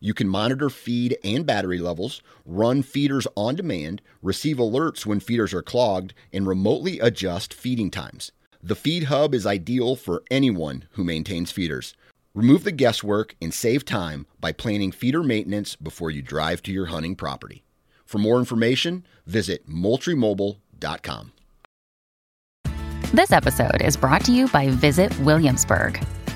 you can monitor feed and battery levels, run feeders on demand, receive alerts when feeders are clogged, and remotely adjust feeding times. The Feed Hub is ideal for anyone who maintains feeders. Remove the guesswork and save time by planning feeder maintenance before you drive to your hunting property. For more information, visit moultriemobile.com. This episode is brought to you by Visit Williamsburg.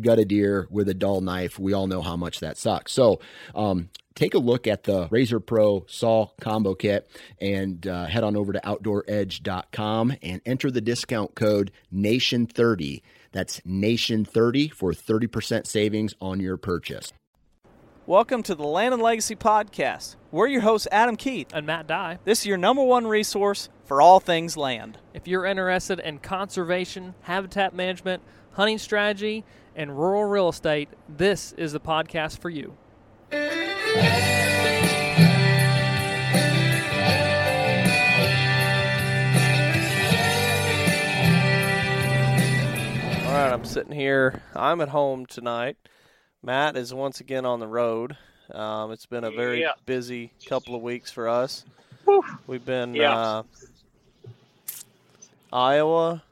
gut a deer with a dull knife, we all know how much that sucks. So, um, take a look at the Razor Pro Saw Combo Kit and uh, head on over to OutdoorEdge.com and enter the discount code NATION30. That's NATION30 for 30% savings on your purchase. Welcome to the Land and Legacy Podcast. We're your hosts, Adam Keith. And Matt Dye. This is your number one resource for all things land. If you're interested in conservation, habitat management, hunting strategy, and rural real estate, this is the podcast for you. All right, I'm sitting here. I'm at home tonight. Matt is once again on the road. Um, it's been a very Yeah. busy couple of weeks for us. We've been Yeah. uh, Iowa.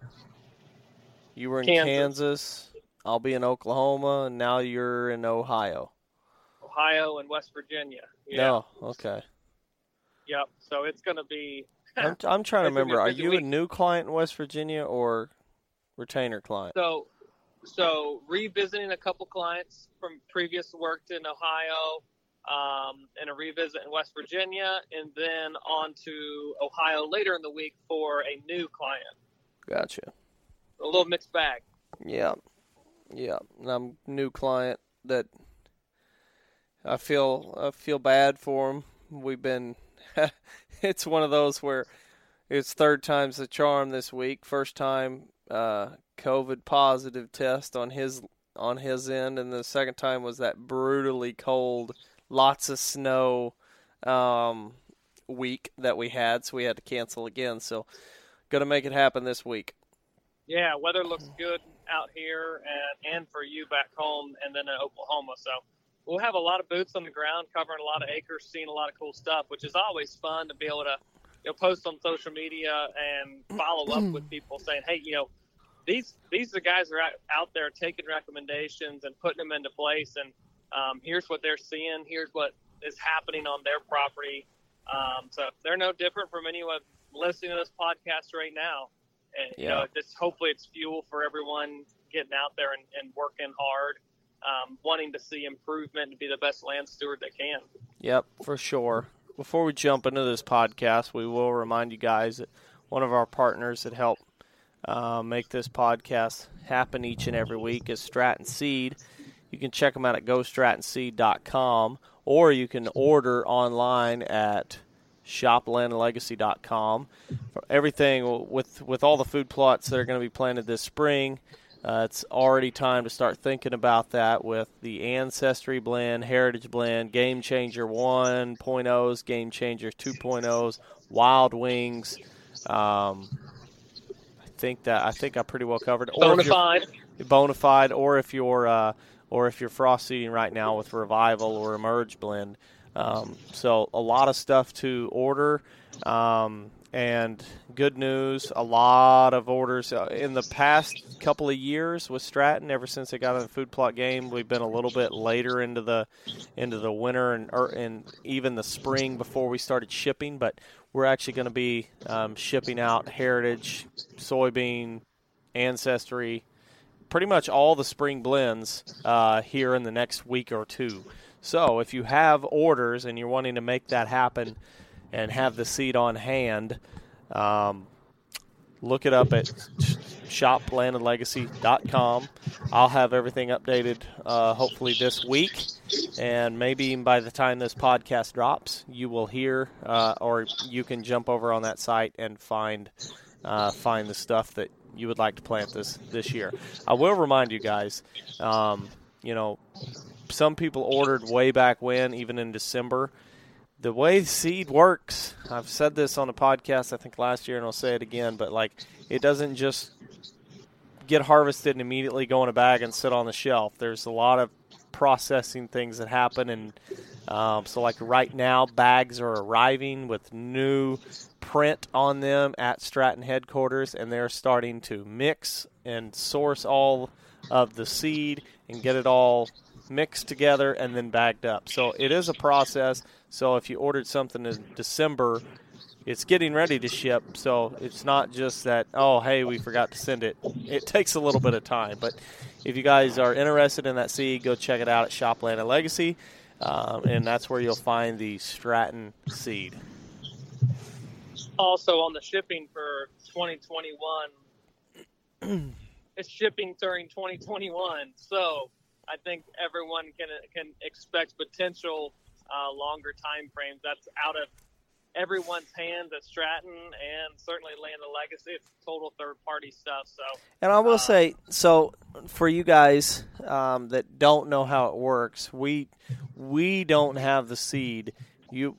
You were in Kansas. Kansas. I'll be in Oklahoma, and now you're in Ohio. Ohio and West Virginia. Yeah. No, okay. Yep. So it's going to be. I'm, I'm trying to It's gonna be remember. Are you a new client in West Virginia or retainer client? So, so revisiting a couple clients from previous worked in Ohio, um, and a revisit in West Virginia, and then on to Ohio later in the week for a new client. Gotcha. A little mixed bag. Yeah, yeah. And I'm new client that I feel I feel bad for him. We've been. it's one of those where it's third time's the charm this week. First time uh, COVID positive test on his on his end, and the second time was that brutally cold, lots of snow um, week that we had, so we had to cancel again. So, gonna make it happen this week. Yeah, weather looks good out here, and and for you back home, and then in Oklahoma. So we'll have a lot of boots on the ground, covering a lot of acres, seeing a lot of cool stuff, which is always fun to be able to you know post on social media and follow up with people saying, hey, you know, these these are the guys that are out, out there taking recommendations and putting them into place, and um, here's what they're seeing, here's what is happening on their property. Um, so they're no different from anyone listening to this podcast right now. And, you Yeah. know, just hopefully it's fuel for everyone getting out there and, and working hard, um, wanting to see improvement and be the best land steward they can. Yep, for sure. Before we jump into this podcast, we will remind you guys that one of our partners that help uh, make this podcast happen each and every week is Stratton Seed. You can check them out at gostrattonseed.com or you can order online at shoplandlegacy.com. For everything with with all the food plots that are going to be planted this spring. Uh, it's already time to start thinking about that with the Ancestry blend, Heritage blend, Game Changer 1.0s, Game Changer 2.0s, Wild Wings. Um, I think that I think I pretty well covered. Bonafide. Bonafide, or if you're uh, or if you're frost seeding right now with Revival or Emerge blend. Um, so a lot of stuff to order. Um, and good news, a lot of orders uh, in the past couple of years with Stratton. Ever since they got in the food plot game, we've been a little bit later into the into the winter and or, and even the spring before we started shipping. But we're actually going to be um, shipping out Heritage, soybean, Ancestry, pretty much all the spring blends uh, here in the next week or two. So if you have orders and you're wanting to make that happen and have the seed on hand, um, look it up at shoplandandlegacy.com. I'll have everything updated uh, hopefully this week, and maybe by the time this podcast drops, you will hear, uh, or you can jump over on that site and find uh, find the stuff that you would like to plant this this year. I will remind you guys, um, you know, some people ordered way back when, even in December. The way seed works, I've said this on a podcast I think last year, and I'll say it again. But like, it doesn't just get harvested and immediately go in a bag and sit on the shelf. There's a lot of processing things that happen, and um, so like right now, bags are arriving with new print on them at Stratton headquarters, and they're starting to mix and source all of the seed and get it all mixed together and then bagged up. So it is a process. So if you ordered something in December, it's getting ready to ship. So it's not just that, oh, hey, we forgot to send it. It takes a little bit of time. But if you guys are interested in that seed, go check it out at Shopland and Legacy. Um, and that's where you'll find the Stratton seed. Also on the shipping for 2021, it's shipping during 2021. So I think everyone can can expect potential uh, longer time frames. That's out of everyone's hands at Stratton and certainly Land and Legacy. It's total third party stuff. So, and I will uh, say, so for you guys um, that don't know how it works, we we don't have the seed. You.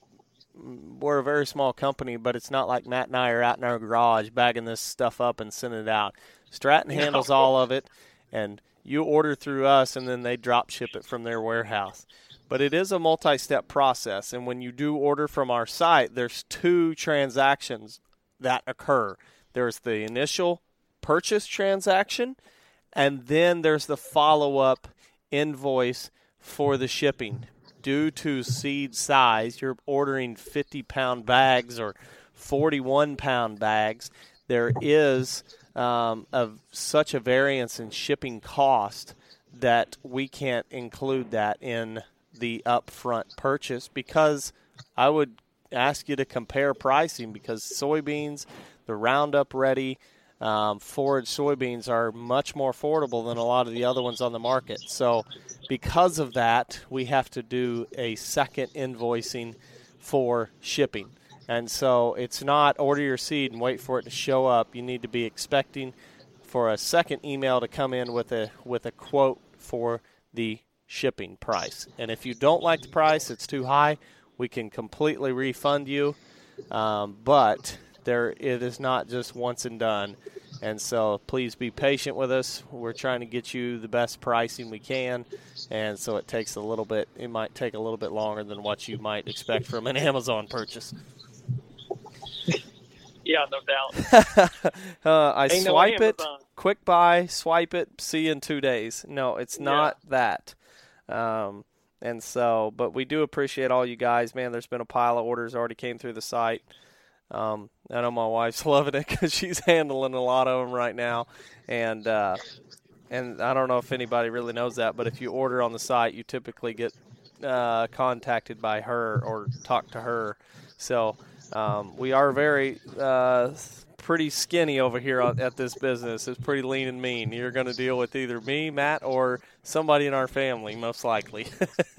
We're a very small company, but it's not like Matt and I are out in our garage bagging this stuff up and sending it out. Stratton handles all of it, and you order through us, and then they drop ship it from their warehouse. But it is a multi step process. And when you do order from our site, there's two transactions that occur there's the initial purchase transaction, and then there's the follow up invoice for the shipping. Due to seed size, you're ordering 50 pound bags or 41 pound bags. There is um, of such a variance in shipping cost that we can't include that in the upfront purchase because I would ask you to compare pricing because soybeans, the Roundup Ready um, forage soybeans are much more affordable than a lot of the other ones on the market. So, because of that, we have to do a second invoicing for shipping. And so it's not order your seed and wait for it to show up. You need to be expecting for a second email to come in with a with a quote for the shipping price. And if you don't like the price, it's too high, we can completely refund you. Um, but there, it is not just once and done. And so please be patient with us. We're trying to get you the best pricing we can. And so it takes a little bit, it might take a little bit longer than what you might expect from an Amazon purchase. Yeah, no doubt. uh, I Ain't no swipe it, quick buy, swipe it, see you in two days. No, it's Yeah. not that. Um, and so, but we do appreciate all you guys, man. There's been a pile of orders already came through the site. Um, I know my wife's loving it because she's handling a lot of them right now, and uh, and I don't know if anybody really knows that, but if you order on the site, you typically get uh, contacted by her or talk to her. So um, we are very uh, pretty skinny over here at this business. It's pretty lean and mean. You're going to deal with either me, Matt, or somebody in our family, most likely.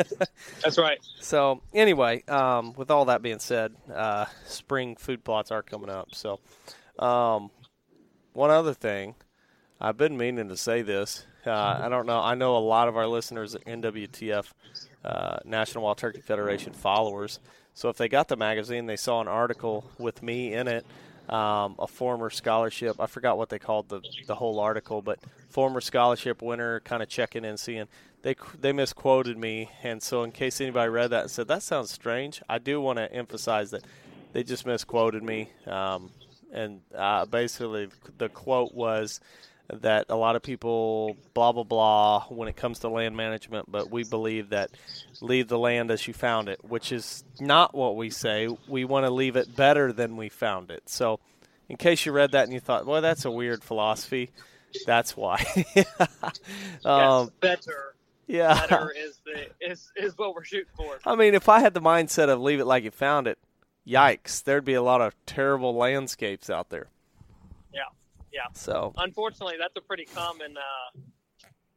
That's right. So anyway, um, with all that being said, uh, spring food plots are coming up. So um, one other thing, I've been meaning to say this. Uh, I don't know. I know a lot of our listeners are NWTF, uh, National Wild Turkey Federation followers. So if they got the magazine, they saw an article with me in it um, a former scholarship. I forgot what they called the the whole article, but former scholarship winner, kind of checking in, seeing they they misquoted me, and so in case anybody read that and said that sounds strange, I do want to emphasize that they just misquoted me, um, and uh, basically the quote was that a lot of people blah blah blah when it comes to land management, but we believe that leave the land as you found it, which is not what we say. We want to leave it better than we found it. So, in case you read that and you thought, "Well, that's a weird philosophy," that's why. um, better. Yeah, better is the is is what we're shooting for. I mean, if I had the mindset of leave it like you found it, yikes, there'd be a lot of terrible landscapes out there. Yeah. Yeah. So unfortunately, that's a pretty common. Uh,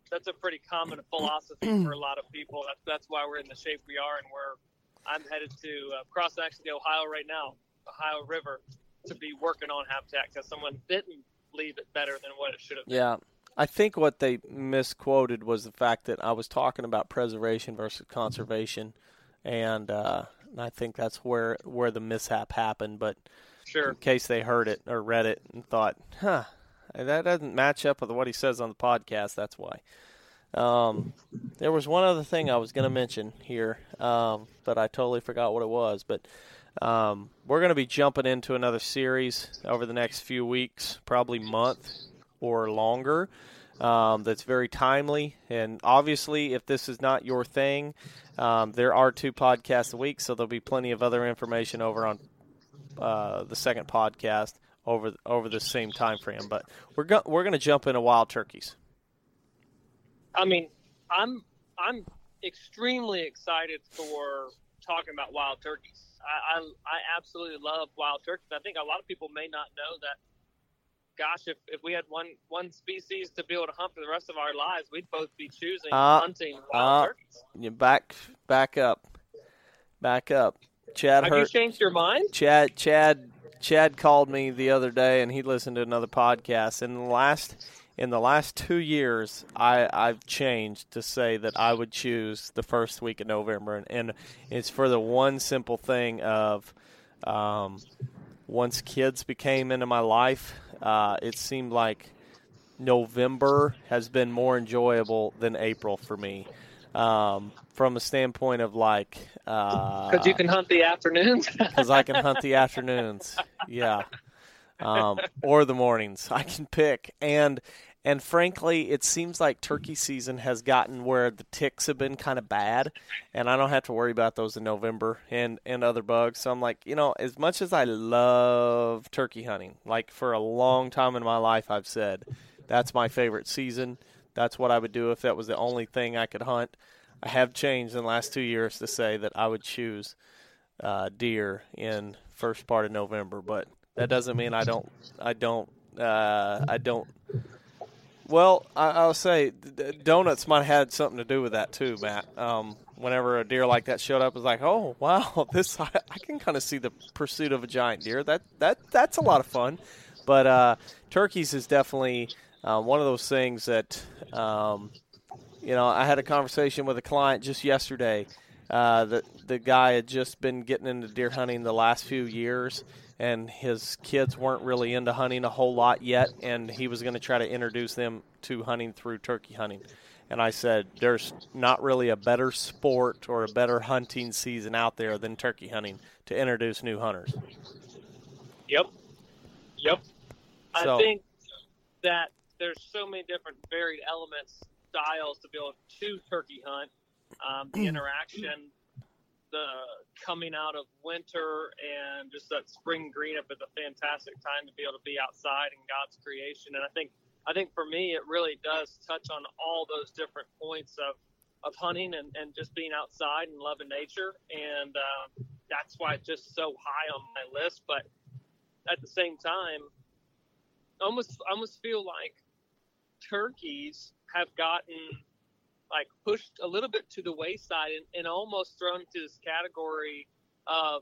that's a pretty common philosophy for a lot of people. That's that's why we're in the shape we are, and we're. I'm headed to uh, cross actually Ohio right now, Ohio River, to be working on habitat because someone didn't leave it better than what it should have. Been. Yeah. I think what they misquoted was the fact that I was talking about preservation versus conservation, and uh, I think that's where where the mishap happened. But Sure. In case they heard it or read it and thought, huh, that doesn't match up with what he says on the podcast. That's why. Um, there was one other thing I was going to mention here, um, but I totally forgot what it was. But um, we're going to be jumping into another series over the next few weeks, probably month or longer. Um, that's very timely. And obviously, if this is not your thing, um, there are two podcasts a week, so there'll be plenty of other information over on uh, the second podcast over over the same time frame. But we're go- we're going to jump into wild turkeys. I mean, I'm I'm extremely excited for talking about wild turkeys. I, I, I absolutely love wild turkeys. I think a lot of people may not know that. Gosh, if, if we had one one species to be able to hunt for the rest of our lives, we'd both be choosing uh, hunting wild uh, turkeys. You back back up, back up. Chad Have Hurt, you changed your mind? Chad Chad Chad called me the other day and he listened to another podcast. In the last in the last two years, I I've changed to say that I would choose the first week of November, and, and it's for the one simple thing of um, once kids became into my life, uh, it seemed like November has been more enjoyable than April for me um, from a standpoint of like because uh, you can hunt the afternoons. Because I can hunt the afternoons, yeah, um, or the mornings. I can pick, and and frankly, it seems like turkey season has gotten where the ticks have been kind of bad, and I don't have to worry about those in November and and other bugs. So I'm like, you know, as much as I love turkey hunting, like for a long time in my life, I've said that's my favorite season. That's what I would do if that was the only thing I could hunt. I have changed in the last two years to say that I would choose uh, deer in first part of November, but that doesn't mean I don't. I don't. Uh, I don't. Well, I, will say donuts might have had something to do with that too, Matt. Um, whenever a deer like that showed up, it was like, oh wow, this I, I can kind of see the pursuit of a giant deer. That that that's a lot of fun. But uh, turkeys is definitely uh, one of those things that, um, you know, I had a conversation with a client just yesterday. Uh, the the guy had just been getting into deer hunting the last few years, and his kids weren't really into hunting a whole lot yet, and he was going to try to introduce them to hunting through turkey hunting. And I said, "There's not really a better sport or a better hunting season out there than turkey hunting to introduce new hunters." Yep. Yep. So, I think that there's so many different varied elements, styles to be able to turkey hunt. Um, the interaction, the coming out of winter, and just that spring green up is a fantastic time to be able to be outside in God's creation. And I think, I think for me, it really does touch on all those different points of of hunting and, and just being outside and loving nature. And um, that's why it's just so high on my list. But at the same time, almost almost feel like turkeys have gotten like pushed a little bit to the wayside and, and almost thrown into this category of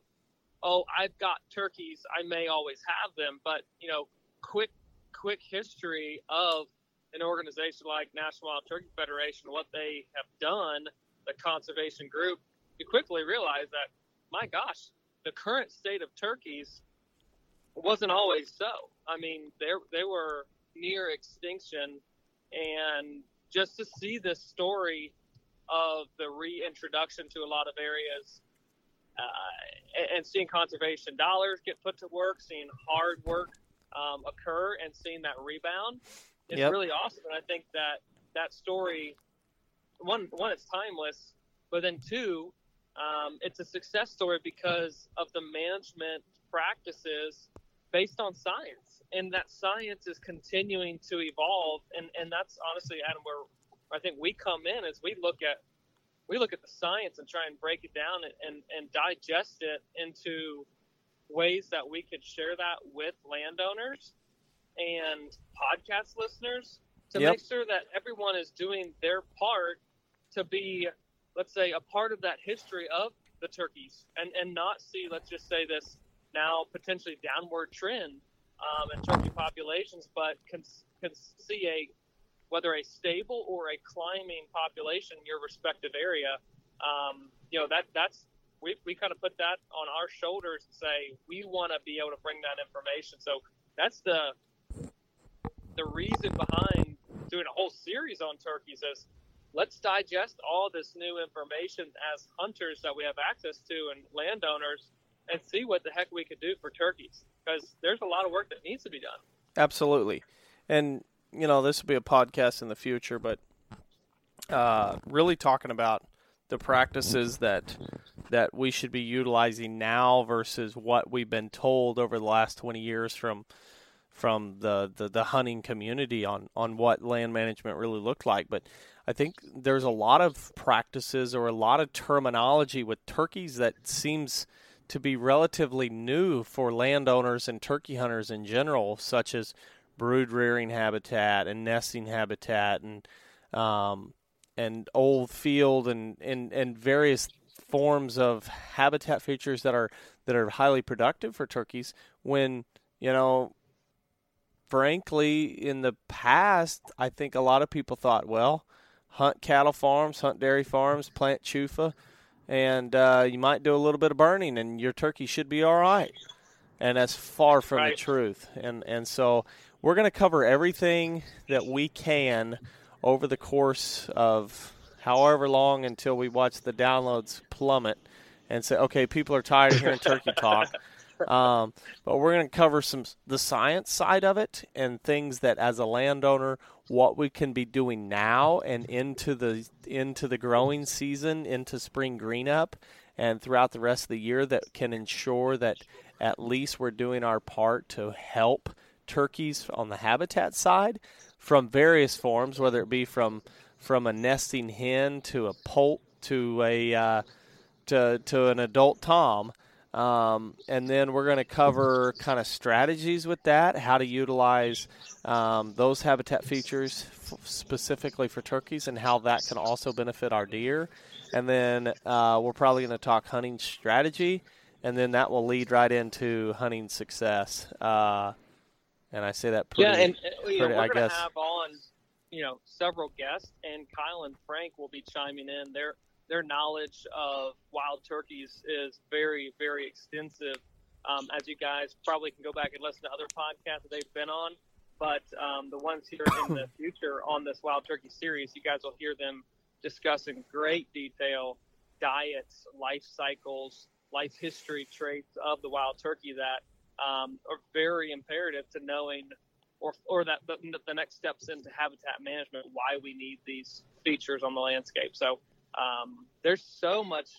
oh i've got turkeys i may always have them. But you know quick quick history of an organization like national wild turkey federation what they have done the conservation group you quickly realize that my gosh the current state of turkeys wasn't always so. I mean they they were near extinction and just to see this story of the reintroduction to a lot of areas uh, and, and, seeing conservation dollars get put to work, seeing hard work um, occur, and seeing that rebound is yep. really awesome. And I think that that story, one, one, it's timeless, but then two, um, it's a success story because of the management practices based on science and that science is continuing to evolve and and that's honestly adam where i think we come in as we look at we look at the science and try and break it down and and, and digest it into ways that we could share that with landowners and podcast listeners to yep. make sure that everyone is doing their part to be let's say a part of that history of the turkeys and and not see let's just say this now potentially downward trend um, in turkey populations, but can, can see a whether a stable or a climbing population in your respective area. Um, you know that that's we, we kind of put that on our shoulders and say we want to be able to bring that information. So that's the the reason behind doing a whole series on turkeys is let's digest all this new information as hunters that we have access to and landowners and see what the heck we could do for turkeys because there's a lot of work that needs to be done. Absolutely, and you know this will be a podcast in the future, but uh, really talking about the practices that that we should be utilizing now versus what we've been told over the last 20 years from from the, the, the hunting community on, on what land management really looked like. But I think there's a lot of practices or a lot of terminology with turkeys that seems – to be relatively new for landowners and turkey hunters in general, such as brood rearing habitat and nesting habitat and um, and old field and, and, and various forms of habitat features that are that are highly productive for turkeys when you know frankly in the past I think a lot of people thought well hunt cattle farms hunt dairy farms plant chufa and uh, you might do a little bit of burning, and your turkey should be all right. And that's far from right. the truth. And and so we're going to cover everything that we can over the course of however long until we watch the downloads plummet and say, okay, people are tired of hearing turkey talk. Um, but we're going to cover some the science side of it and things that, as a landowner, what we can be doing now and into the into the growing season, into spring green up, and throughout the rest of the year that can ensure that at least we're doing our part to help turkeys on the habitat side from various forms, whether it be from from a nesting hen to a poult to a uh, to to an adult tom. Um, and then we're going to cover kind of strategies with that, how to utilize um, those habitat features f- specifically for turkeys, and how that can also benefit our deer. And then uh, we're probably going to talk hunting strategy, and then that will lead right into hunting success. Uh, and I say that pretty. Yeah, and uh, you know, we're going to have on, you know, several guests, and Kyle and Frank will be chiming in. They're their knowledge of wild turkeys is very, very extensive. Um, as you guys probably can go back and listen to other podcasts that they've been on, but um, the ones here in the future on this wild turkey series, you guys will hear them discuss in great detail diets, life cycles, life history traits of the wild turkey that um, are very imperative to knowing or, or that the, the next steps into habitat management, why we need these features on the landscape. So um, there's so much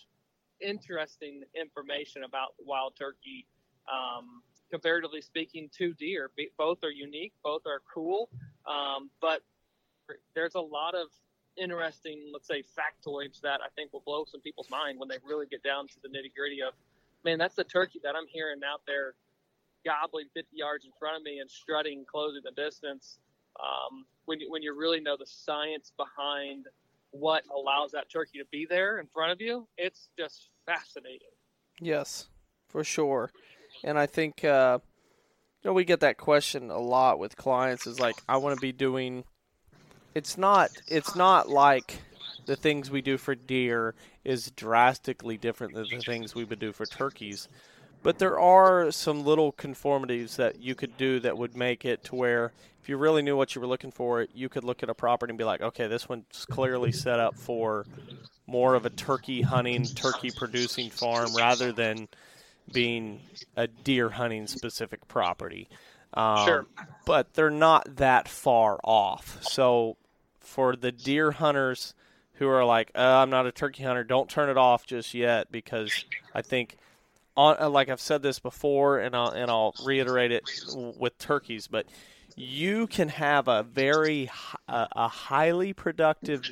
interesting information about wild turkey. Um, comparatively speaking, to deer, both are unique, both are cool, um, but there's a lot of interesting, let's say, factoids that I think will blow some people's mind when they really get down to the nitty gritty of, man, that's the turkey that I'm hearing out there gobbling 50 yards in front of me and strutting, closing the distance. Um, when you, when you really know the science behind what allows that turkey to be there in front of you, it's just fascinating. Yes, for sure. And I think uh, you know we get that question a lot with clients. Is like I want to be doing. It's not. It's not like the things we do for deer is drastically different than the things we would do for turkeys. But there are some little conformities that you could do that would make it to where if you really knew what you were looking for, you could look at a property and be like, okay, this one's clearly set up for more of a turkey hunting, turkey producing farm rather than being a deer hunting specific property. Um, Sure. But they're not that far off. So for the deer hunters who are like, uh, I'm not a turkey hunter, don't turn it off just yet because I think. On, uh, like I've said this before, and I'll and I'll reiterate it with turkeys, but you can have a very a highly productive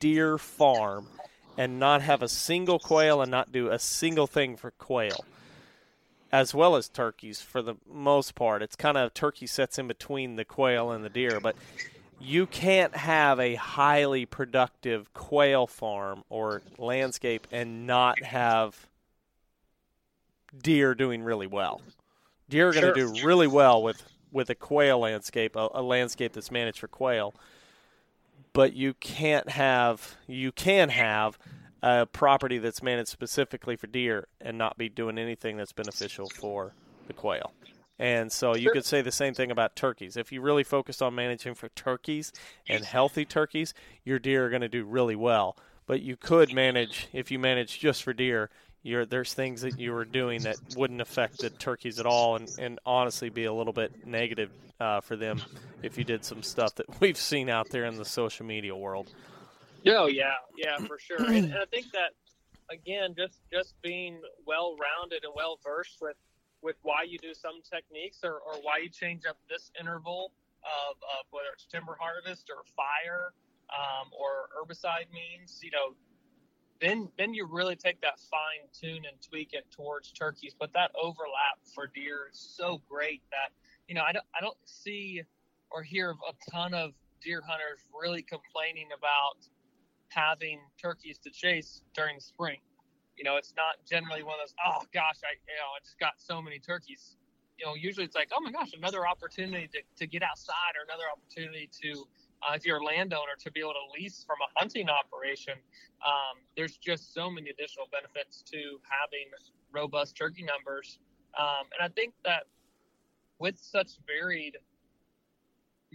deer farm and not have a single quail and not do a single thing for quail as well as turkeys for the most part it's kind of turkey sets in between the quail and the deer but you can't have a highly productive quail farm or landscape and not have deer doing really well deer are going to Sure. do really well with with a quail landscape a, a landscape that's managed for quail but you can't have you can have a property that's managed specifically for deer and not be doing anything that's beneficial for the quail. And so you could say the same thing about turkeys. If you really focus on managing for turkeys and healthy turkeys, your deer are going to do really well. But you could manage if you manage just for deer. You're, there's things that you were doing that wouldn't affect the turkeys at all, and, and honestly be a little bit negative uh, for them if you did some stuff that we've seen out there in the social media world. Oh yeah, yeah, for sure. and, and I think that again, just just being well rounded and well versed with with why you do some techniques or, or why you change up this interval of, of whether it's timber harvest or fire um, or herbicide means, you know, then then you really take that fine tune and tweak it towards turkeys. But that overlap for deer is so great that you know I don't I don't see or hear of a ton of deer hunters really complaining about having turkeys to chase during the spring. You know, it's not generally one of those, oh gosh, I you know, I just got so many turkeys. You know, usually it's like, oh my gosh, another opportunity to, to get outside or another opportunity to, if you're a landowner, to be able to lease from a hunting operation. Um, there's just so many additional benefits to having robust turkey numbers. Um, and I think that with such varied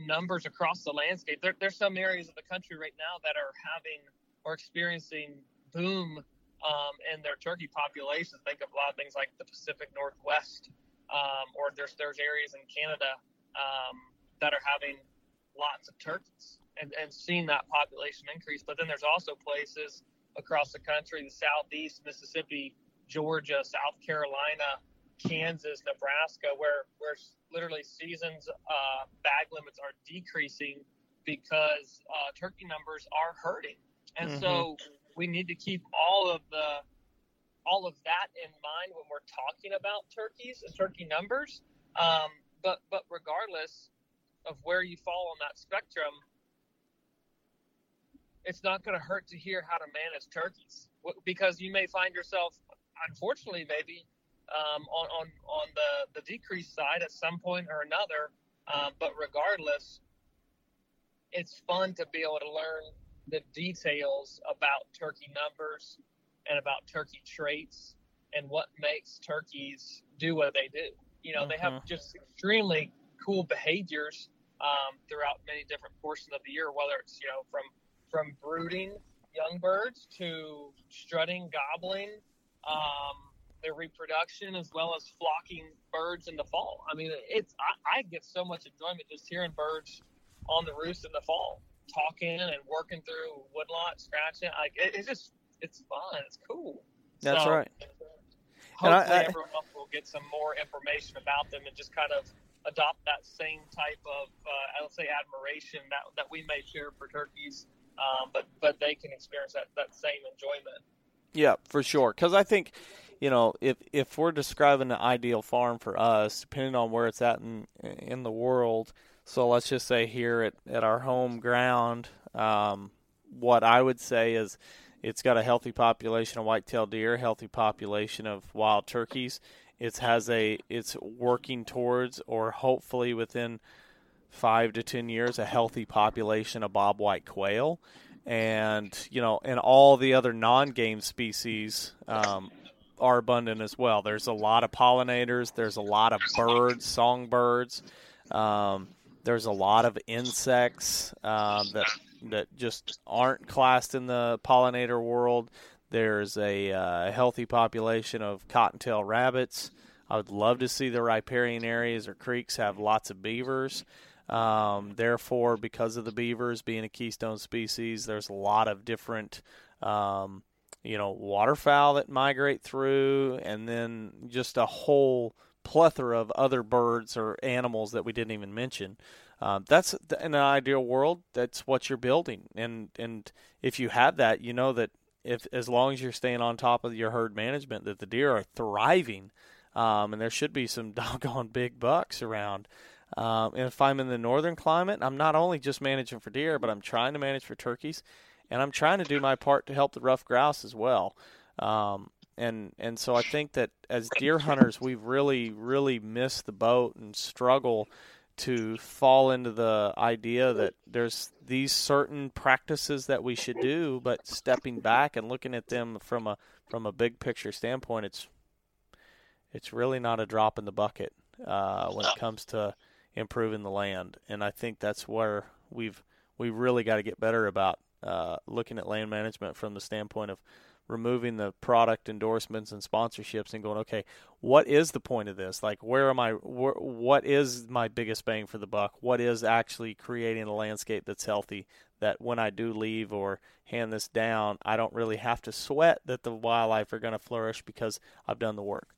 numbers across the landscape. There, there's some areas of the country right now that are having or experiencing boom um, in their turkey populations. Think of a lot of things like the Pacific Northwest, um, or there's there's areas in Canada um, that are having lots of turkeys and, and seeing that population increase. But then there's also places across the country, the Southeast, Mississippi, Georgia, South Carolina, Kansas, Nebraska, where where literally seasons uh, bag limits are decreasing because uh, turkey numbers are hurting, and so we need to keep all of the all of that in mind when we're talking about turkeys and turkey numbers. Um, but but regardless of where you fall on that spectrum, it's not going to hurt to hear how to manage turkeys because you may find yourself, unfortunately, maybe um, on, on, on the, the decrease side at some point or another. Um, but regardless, it's fun to be able to learn the details about turkey numbers and about turkey traits and what makes turkeys do what they do. You know, they have just extremely cool behaviors um, throughout many different portions of the year, whether it's, you know, from from brooding young birds to strutting, gobbling, um, their reproduction, as well as flocking birds in the fall. I mean, it's I, I get so much enjoyment just hearing birds on the roost in the fall, talking and working through woodlot, scratching. Like it, it's just it's fun. It's cool. That's So, right. Hopefully, I- I- everyone else will get some more information about them and just kind of adopt that same type of, uh, I would say, admiration that that we may share for turkeys, um, but but they can experience that that same enjoyment. Yeah, for sure. Because I think, you know, if if we're describing the ideal farm for us, depending on where it's at in in the world, so let's just say here at at our home ground, um, what I would say is it's got a healthy population of white-tailed deer, healthy population of wild turkeys. It has a it's working towards or hopefully within five to ten years a healthy population of bobwhite quail, and you know, and all the other non-game species um, are abundant as well. There's a lot of pollinators. There's a lot of birds, songbirds. Um, there's a lot of insects um, that that just aren't classed in the pollinator world. There's a uh, healthy population of cottontail rabbits. I would love to see the riparian areas or creeks have lots of beavers. Um, therefore, because of the beavers being a keystone species, there's a lot of different, um, you know, waterfowl that migrate through, and then just a whole plethora of other birds or animals that we didn't even mention. Um, that's in an ideal world. That's what you're building, and and if you have that, you know that if as long as you're staying on top of your herd management, that the deer are thriving, um, and there should be some doggone big bucks around. Um, and if I'm in the northern climate, I'm not only just managing for deer, but I'm trying to manage for turkeys, and I'm trying to do my part to help the ruffed grouse as well. Um, and and so I think that as deer hunters, we've really really missed the boat and struggle to fall into the idea that there's these certain practices that we should do, but stepping back and looking at them from a from a big picture standpoint, it's it's really not a drop in the bucket uh, when it comes to improving the land, and I think that's where we've we really got to get better about uh, looking at land management from the standpoint of removing the product endorsements and sponsorships and going, okay, what is the point of this? Like, where am I? Wh- what is my biggest bang for the buck? What is actually creating a landscape that's healthy? That when I do leave or hand this down, I don't really have to sweat that the wildlife are going to flourish because I've done the work.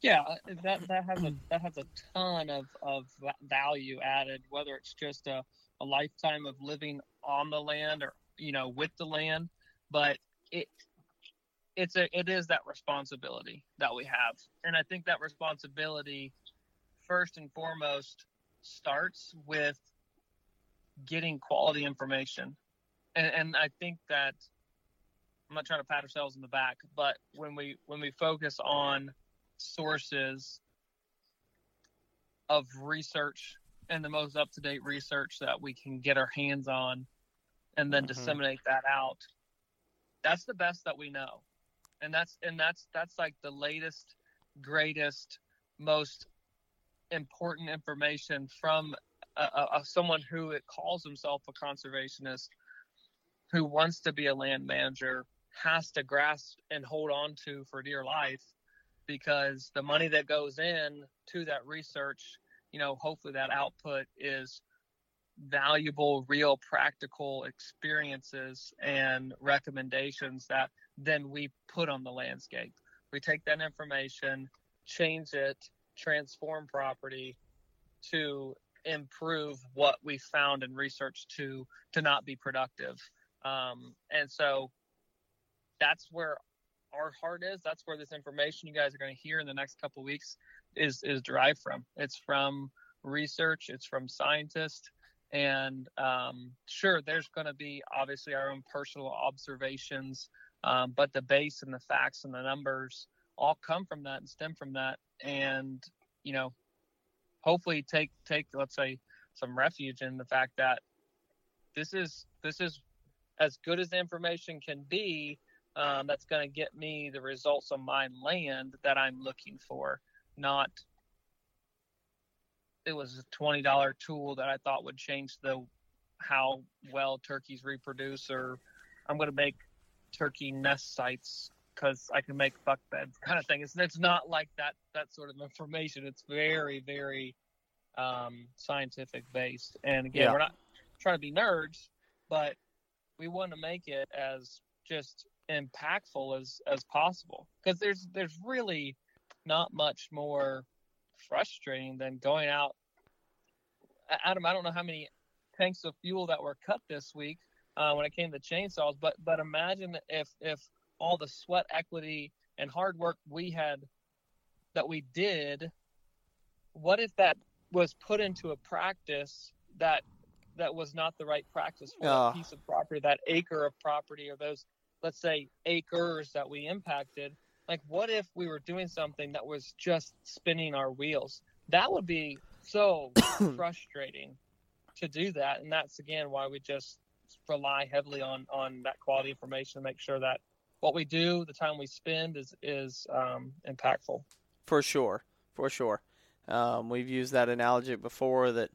Yeah, that that has a that has a ton of, of value added. Whether it's just a, a lifetime of living on the land or you know with the land, but it it's a it is that responsibility that we have and i think that responsibility first and foremost starts with getting quality information and, and i think that i'm not trying to pat ourselves in the back but when we when we focus on sources of research and the most up-to-date research that we can get our hands on and then mm-hmm. disseminate that out that's the best that we know. And that's and that's that's like the latest greatest most important information from a, a, someone who it calls himself a conservationist who wants to be a land manager has to grasp and hold on to for dear life because the money that goes in to that research you know hopefully that output is valuable, real, practical experiences and recommendations that then we put on the landscape. We take that information, change it, transform property to improve what we found in research to to not be productive. Um, and so that's where our heart is. That's where this information you guys are going to hear in the next couple weeks is is derived from. It's from research. It's from scientists. And um, sure, there's going to be obviously our own personal observations, um, but the base and the facts and the numbers all come from that and stem from that. And you know, hopefully take take let's say some refuge in the fact that this is this is as good as the information can be. Um, that's going to get me the results on my land that I'm looking for, not it was a twenty dollar tool that I thought would change the how well turkeys reproduce, or I'm going to make turkey nest sites because I can make buck beds, kind of thing. It's it's not like that that sort of information. It's very very um, scientific based, and again, yeah. we're not trying to be nerds, but we want to make it as just impactful as as possible because there's there's really not much more frustrating than going out. Adam, I don't know how many tanks of fuel that were cut this week uh, when it came to chainsaws, but but imagine if if all the sweat equity and hard work we had that we did what if that was put into a practice that that was not the right practice for Ah. that piece of property that acre of property or those let's say acres that we impacted like what if we were doing something that was just spinning our wheels? That would be so frustrating to do that. And that's again why we just rely heavily on on that quality information to make sure that what we do the time we spend is is um, impactful. For sure, for sure. Um, we've used that analogy before that,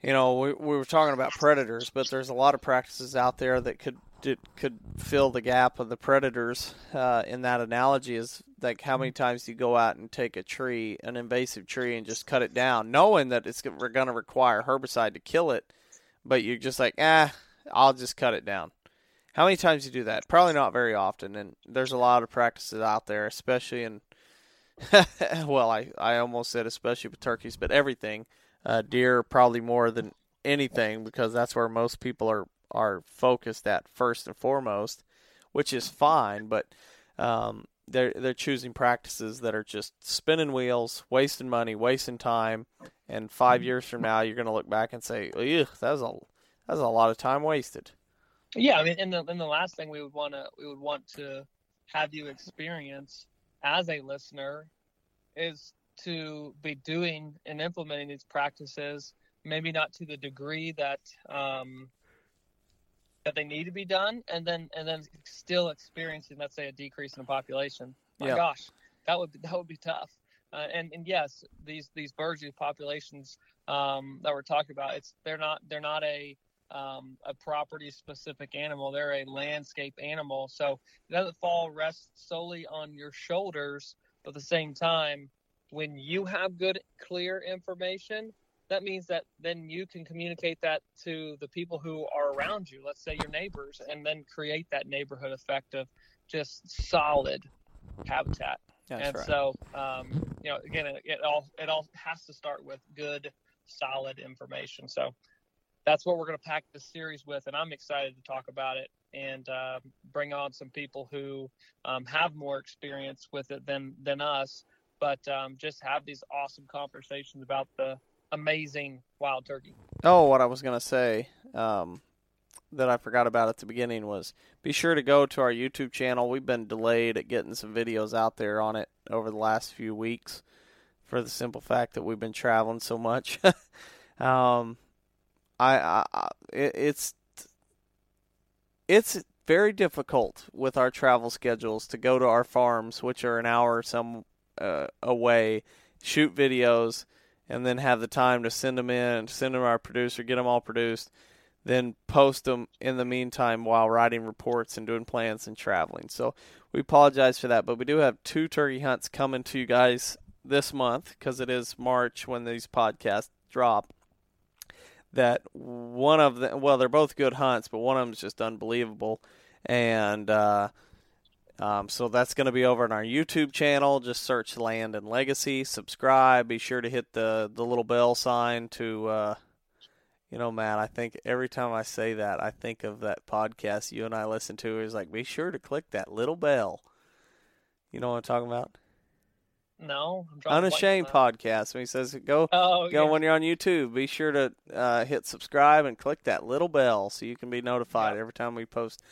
you know, we, we were talking about predators, but there's a lot of practices out there that could did, could fill the gap of the predators uh, in that analogy. Is like how many times you go out and take a tree, an invasive tree, and just cut it down, knowing that it's going to require herbicide to kill it, but you're just like, ah, I'll just cut it down. How many times you do that? Probably not very often, and there's a lot of practices out there, especially in well, I, I almost said especially with turkeys, but everything. Uh, deer probably more than anything because that's where most people are, are focused at first and foremost, which is fine. But um, they're they're choosing practices that are just spinning wheels, wasting money, wasting time, and five years from now you're going to look back and say, "Ugh, that was a that was a lot of time wasted." Yeah, I mean, and the and the last thing we would want to we would want to have you experience as a listener is to be doing and implementing these practices, maybe not to the degree that um, that they need to be done, and then and then still experiencing, let's say, a decrease in the population. My Yeah. gosh, that would be, that would be tough. Uh, and and yes, these these these populations um, that we're talking about, it's they're not they're not a um, a property specific animal. They're a landscape animal. So it doesn't fall rests solely on your shoulders. But at the same time, when you have good, clear information, that means that then you can communicate that to the people who are around you, let's say your neighbors, and then create that neighborhood effect of just solid habitat. That's and right. so, um, you know, again, it, it all it all has to start with good, solid information. So that's what we're going to pack this series with, and I'm excited to talk about it and uh, bring on some people who um, have more experience with it than than us, but um, just have these awesome conversations about the amazing wild turkey. Oh, what I was going to say um, that I forgot about at the beginning was be sure to go to our YouTube channel. We've been delayed at getting some videos out there on it over the last few weeks for the simple fact that we've been traveling so much. um, I, I, it, it's it's very difficult with our travel schedules to go to our farms, which are an hour or some uh, away, shoot videos, and then have the time to send them in, send them to our producer, get them all produced, then post them in the meantime while writing reports and doing plans and traveling. So we apologize for that, but we do have two turkey hunts coming to you guys this month because it is March when these podcasts drop. That one of them, well, they're both good hunts, but one of them is just unbelievable, and uh, um, so that's going to be over on our YouTube channel. Just search Land and Legacy, subscribe. Be sure to hit the the little bell sign to, uh, you know, Matt. I think every time I say that, I think of that podcast you and I listen to. Is like, be sure to click that little bell. You know what I'm talking about? No, I'm drawing a blank on Unashamed podcast. When he says, "Go, Oh, go yeah. when you're on YouTube. Be sure to uh, hit subscribe and click that little bell so you can be notified Yeah. every time we post."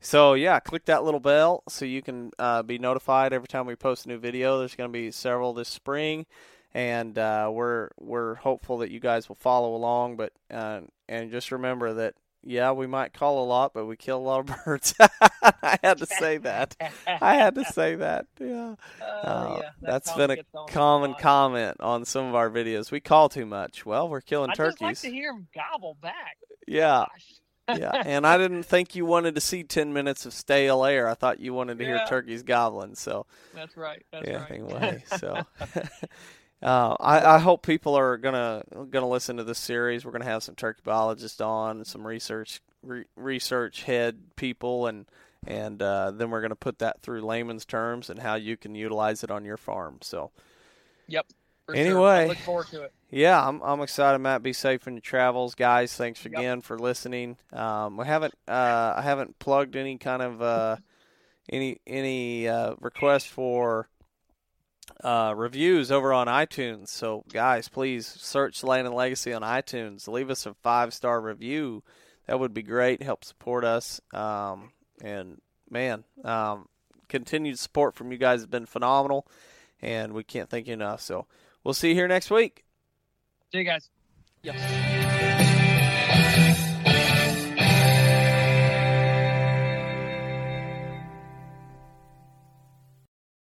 So yeah, click that little bell so you can uh, be notified every time we post a new video. There's going to be several this spring, and uh, we're we're hopeful that you guys will follow along. But uh, and just remember that yeah, we might call a lot, but we kill a lot of birds. I had to say that. I had to say that. Yeah. Oh, Uh, yeah, that that's been a common comment on some of our videos. We call too much. Well, we're killing I just like turkeys. to hear him gobble back. yeah, Gosh. Yeah. And I didn't think you wanted to see ten minutes of stale air. I thought you wanted to hear turkeys gobbling. So That's right. That's yeah, right. anyway. So. Uh, I, I hope people are gonna gonna listen to this series. We're gonna have some turkey biologists on, some research re- research head people, and and uh, then we're gonna put that through layman's terms and how you can utilize it on your farm. So Yep. sure. Anyway. I look forward to it. Yeah, I'm I'm excited, Matt. Be safe in your travels, guys. Thanks Yep. again for listening. Um, we haven't uh, I haven't plugged any kind of uh, any any uh, request for uh, reviews over on iTunes. So, guys, please search Land and Legacy on iTunes. Leave us a five star review. That would be great. Help support us. Um, and man, um, continued support from you guys has been phenomenal, and we can't thank you enough. So, we'll see you here next week. See you guys. Yeah.